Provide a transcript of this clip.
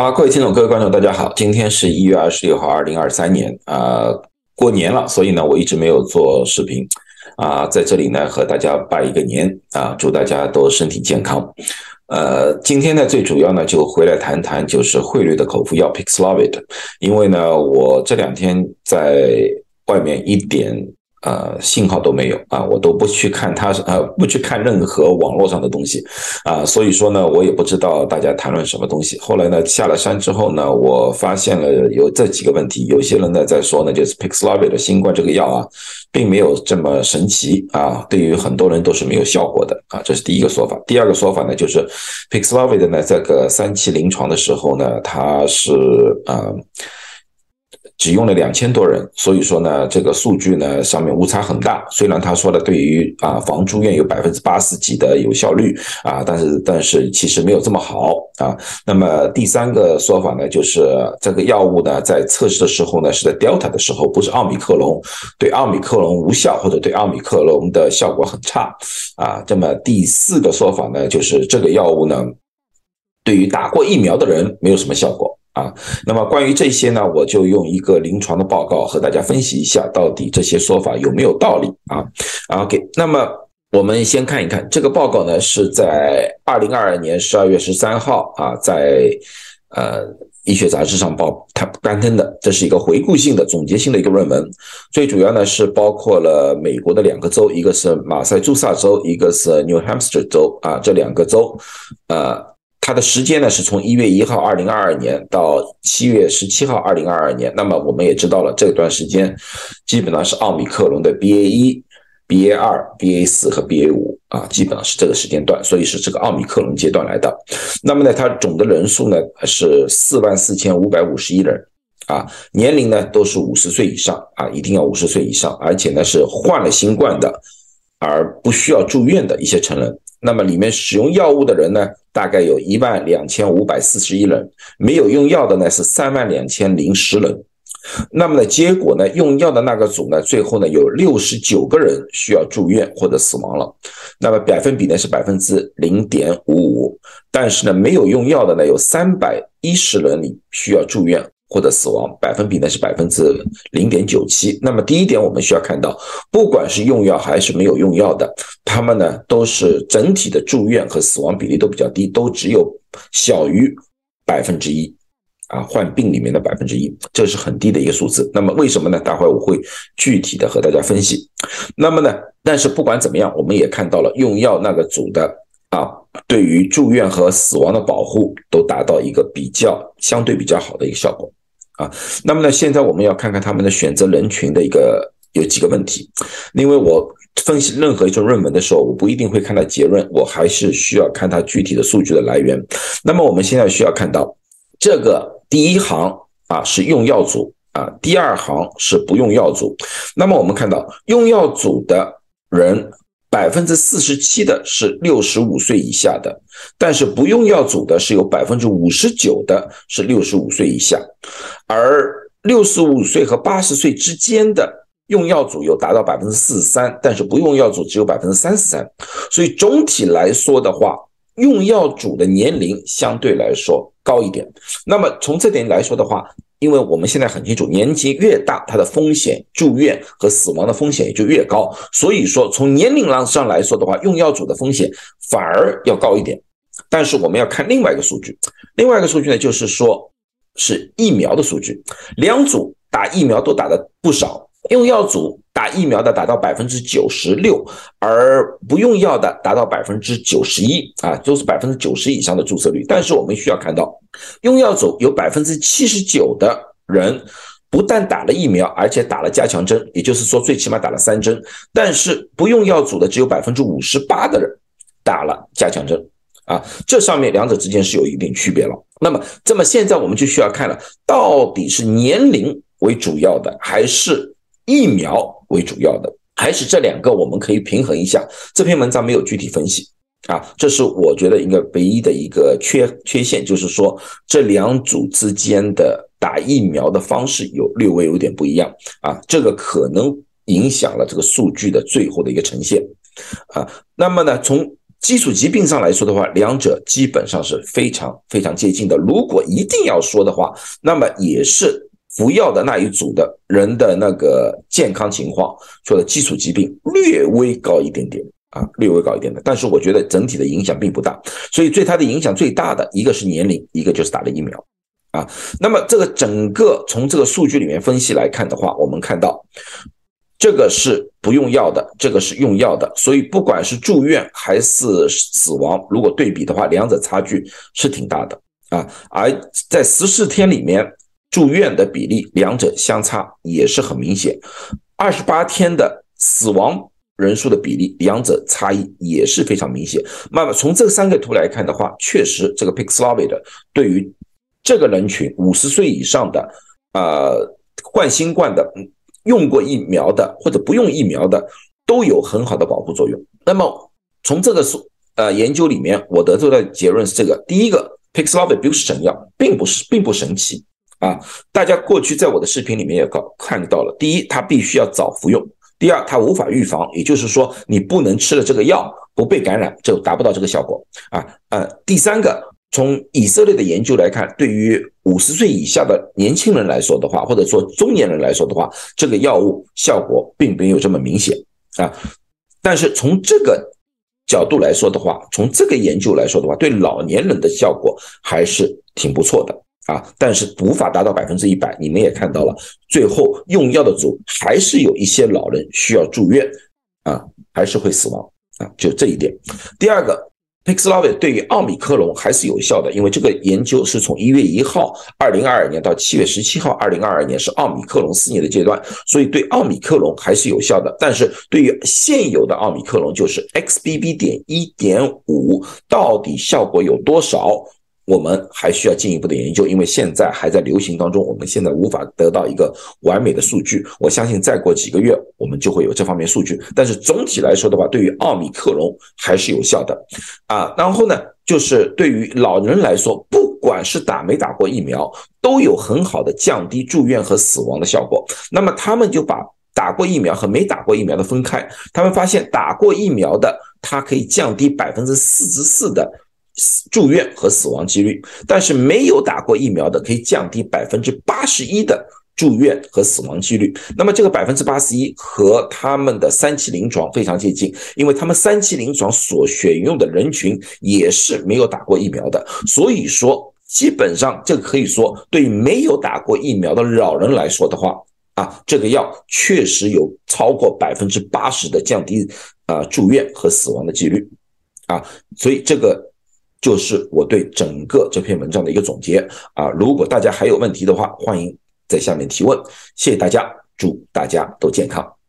好，各位听众、各位观众，大家好，今天是一月二十六号，二零二三年啊，过年了，所以呢，我一直没有做视频啊，在这里呢，和大家拜一个年啊，祝大家都身体健康。呃，今天呢，最主要呢，就回来谈谈就是汇率的口服药 Pixlovid，因为呢，我这两天在外面一点。呃，信号都没有啊，我都不去看它，呃，不去看任何网络上的东西，啊，所以说呢，我也不知道大家谈论什么东西。后来呢，下了山之后呢，我发现了有这几个问题。有些人呢在说呢，就是 Pixlovid 的新冠这个药啊，并没有这么神奇啊，对于很多人都是没有效果的啊，这是第一个说法。第二个说法呢，就是 Pixlovid 呢，这个三期临床的时候呢，它是啊。只用了两千多人，所以说呢，这个数据呢上面误差很大。虽然他说的对于啊防住院有百分之八十几的有效率啊，但是但是其实没有这么好啊。那么第三个说法呢，就是这个药物呢在测试的时候呢是在 Delta 的时候，不是奥密克戎，对奥密克戎无效或者对奥密克戎的效果很差啊。这么第四个说法呢，就是这个药物呢对于打过疫苗的人没有什么效果。啊，那么关于这些呢，我就用一个临床的报告和大家分析一下，到底这些说法有没有道理啊？OK，那么我们先看一看这个报告呢，是在二零二二年十二月十三号啊，在呃医学杂志上报它刊登的，这是一个回顾性的、总结性的一个论文，最主要呢是包括了美国的两个州，一个是马赛诸塞州，一个是 New Hampshire 州啊，这两个州，呃。它的时间呢是从一月一号二零二二年到七月十七号二零二二年。那么我们也知道了，这段时间基本上是奥密克戎的 BA 一、BA 二、BA 四和 BA 五啊，基本上是这个时间段，所以是这个奥密克戎阶段来的。那么呢，它总的人数呢是四万四千五百五十一人啊，年龄呢都是五十岁以上啊，一定要五十岁以上，而且呢是患了新冠的而不需要住院的一些成人。那么里面使用药物的人呢？大概有一万两千五百四十一人没有用药的呢，是三万两千零十人。那么呢，结果呢，用药的那个组呢，最后呢有六十九个人需要住院或者死亡了。那么百分比呢是百分之零点五五。但是呢，没有用药的呢有三百一十人里需要住院。或者死亡百分比呢是百分之零点九七。那么第一点，我们需要看到，不管是用药还是没有用药的，他们呢都是整体的住院和死亡比例都比较低，都只有小于百分之一啊，患病里面的百分之一，这是很低的一个数字。那么为什么呢？待会儿我会具体的和大家分析。那么呢，但是不管怎么样，我们也看到了用药那个组的啊，对于住院和死亡的保护都达到一个比较相对比较好的一个效果。啊，那么呢，现在我们要看看他们的选择人群的一个有几个问题，因为我分析任何一种论文的时候，我不一定会看到结论，我还是需要看它具体的数据的来源。那么我们现在需要看到，这个第一行啊是用药组啊，第二行是不用药组。那么我们看到用药组的人。百分之四十七的是六十五岁以下的，但是不用药组的是有百分之五十九的是六十五岁以下，而六十五岁和八十岁之间的用药组有达到百分之四十三，但是不用药组只有百分之三十三，所以总体来说的话，用药组的年龄相对来说高一点。那么从这点来说的话，因为我们现在很清楚，年纪越大，它的风险住院和死亡的风险也就越高。所以说，从年龄上来说的话，用药组的风险反而要高一点。但是我们要看另外一个数据，另外一个数据呢，就是说是疫苗的数据，两组打疫苗都打的不少。用药组打疫苗的达到百分之九十六，而不用药的达到百分之九十一啊，都是百分之九十以上的注射率。但是我们需要看到，用药组有百分之七十九的人不但打了疫苗，而且打了加强针，也就是说最起码打了三针。但是不用药组的只有百分之五十八的人打了加强针啊，这上面两者之间是有一定区别了。那么，这么现在我们就需要看了，到底是年龄为主要的，还是？疫苗为主要的，还是这两个，我们可以平衡一下。这篇文章没有具体分析啊，这是我觉得一个唯一的一个缺缺陷，就是说这两组之间的打疫苗的方式有略微有点不一样啊，这个可能影响了这个数据的最后的一个呈现啊。那么呢，从基础疾病上来说的话，两者基本上是非常非常接近的。如果一定要说的话，那么也是服药的那一组的人的那个健康情况，说的基础疾病略微高一点点啊，略微高一点的。但是我觉得整体的影响并不大，所以对它的影响最大的一个是年龄，一个就是打了疫苗啊。那么这个整个从这个数据里面分析来看的话，我们看到。这个是不用药的，这个是用药的，所以不管是住院还是死亡，如果对比的话，两者差距是挺大的啊。而在十四天里面住院的比例，两者相差也是很明显。二十八天的死亡人数的比例，两者差异也是非常明显。那么从这三个图来看的话，确实这个 Paxlovid 对于这个人群五十岁以上的，呃，患新冠的。用过疫苗的或者不用疫苗的都有很好的保护作用。那么从这个数呃研究里面，我得出的结论是这个：第一个，Paxlovid 不是神药，并不是并不神奇啊。大家过去在我的视频里面也搞看到了，第一，它必须要早服用；第二，它无法预防，也就是说你不能吃了这个药不被感染，就达不到这个效果啊。呃，第三个。从以色列的研究来看，对于五十岁以下的年轻人来说的话，或者说中年人来说的话，这个药物效果并没有这么明显啊。但是从这个角度来说的话，从这个研究来说的话，对老年人的效果还是挺不错的啊。但是无法达到百分之一百，你们也看到了，最后用药的组还是有一些老人需要住院啊，还是会死亡啊，就这一点。第二个。Paxlovid 对于奥密克戎还是有效的，因为这个研究是从一月一号，二零二二年到七月十七号，二零二二年是奥密克戎肆虐的阶段，所以对奥密克戎还是有效的。但是对于现有的奥密克戎，就是 XBB. 点一点五，到底效果有多少？我们还需要进一步的研究，因为现在还在流行当中，我们现在无法得到一个完美的数据。我相信再过几个月，我们就会有这方面数据。但是总体来说的话，对于奥密克戎还是有效的啊。然后呢，就是对于老人来说，不管是打没打过疫苗，都有很好的降低住院和死亡的效果。那么他们就把打过疫苗和没打过疫苗的分开，他们发现打过疫苗的，它可以降低百分之四十四的。住院和死亡几率，但是没有打过疫苗的可以降低百分之八十一的住院和死亡几率。那么这个百分之八十一和他们的三期临床非常接近，因为他们三期临床所选用的人群也是没有打过疫苗的。所以说，基本上这个可以说对没有打过疫苗的老人来说的话，啊，这个药确实有超过百分之八十的降低啊住院和死亡的几率啊，所以这个。就是我对整个这篇文章的一个总结啊！如果大家还有问题的话，欢迎在下面提问。谢谢大家，祝大家都健康。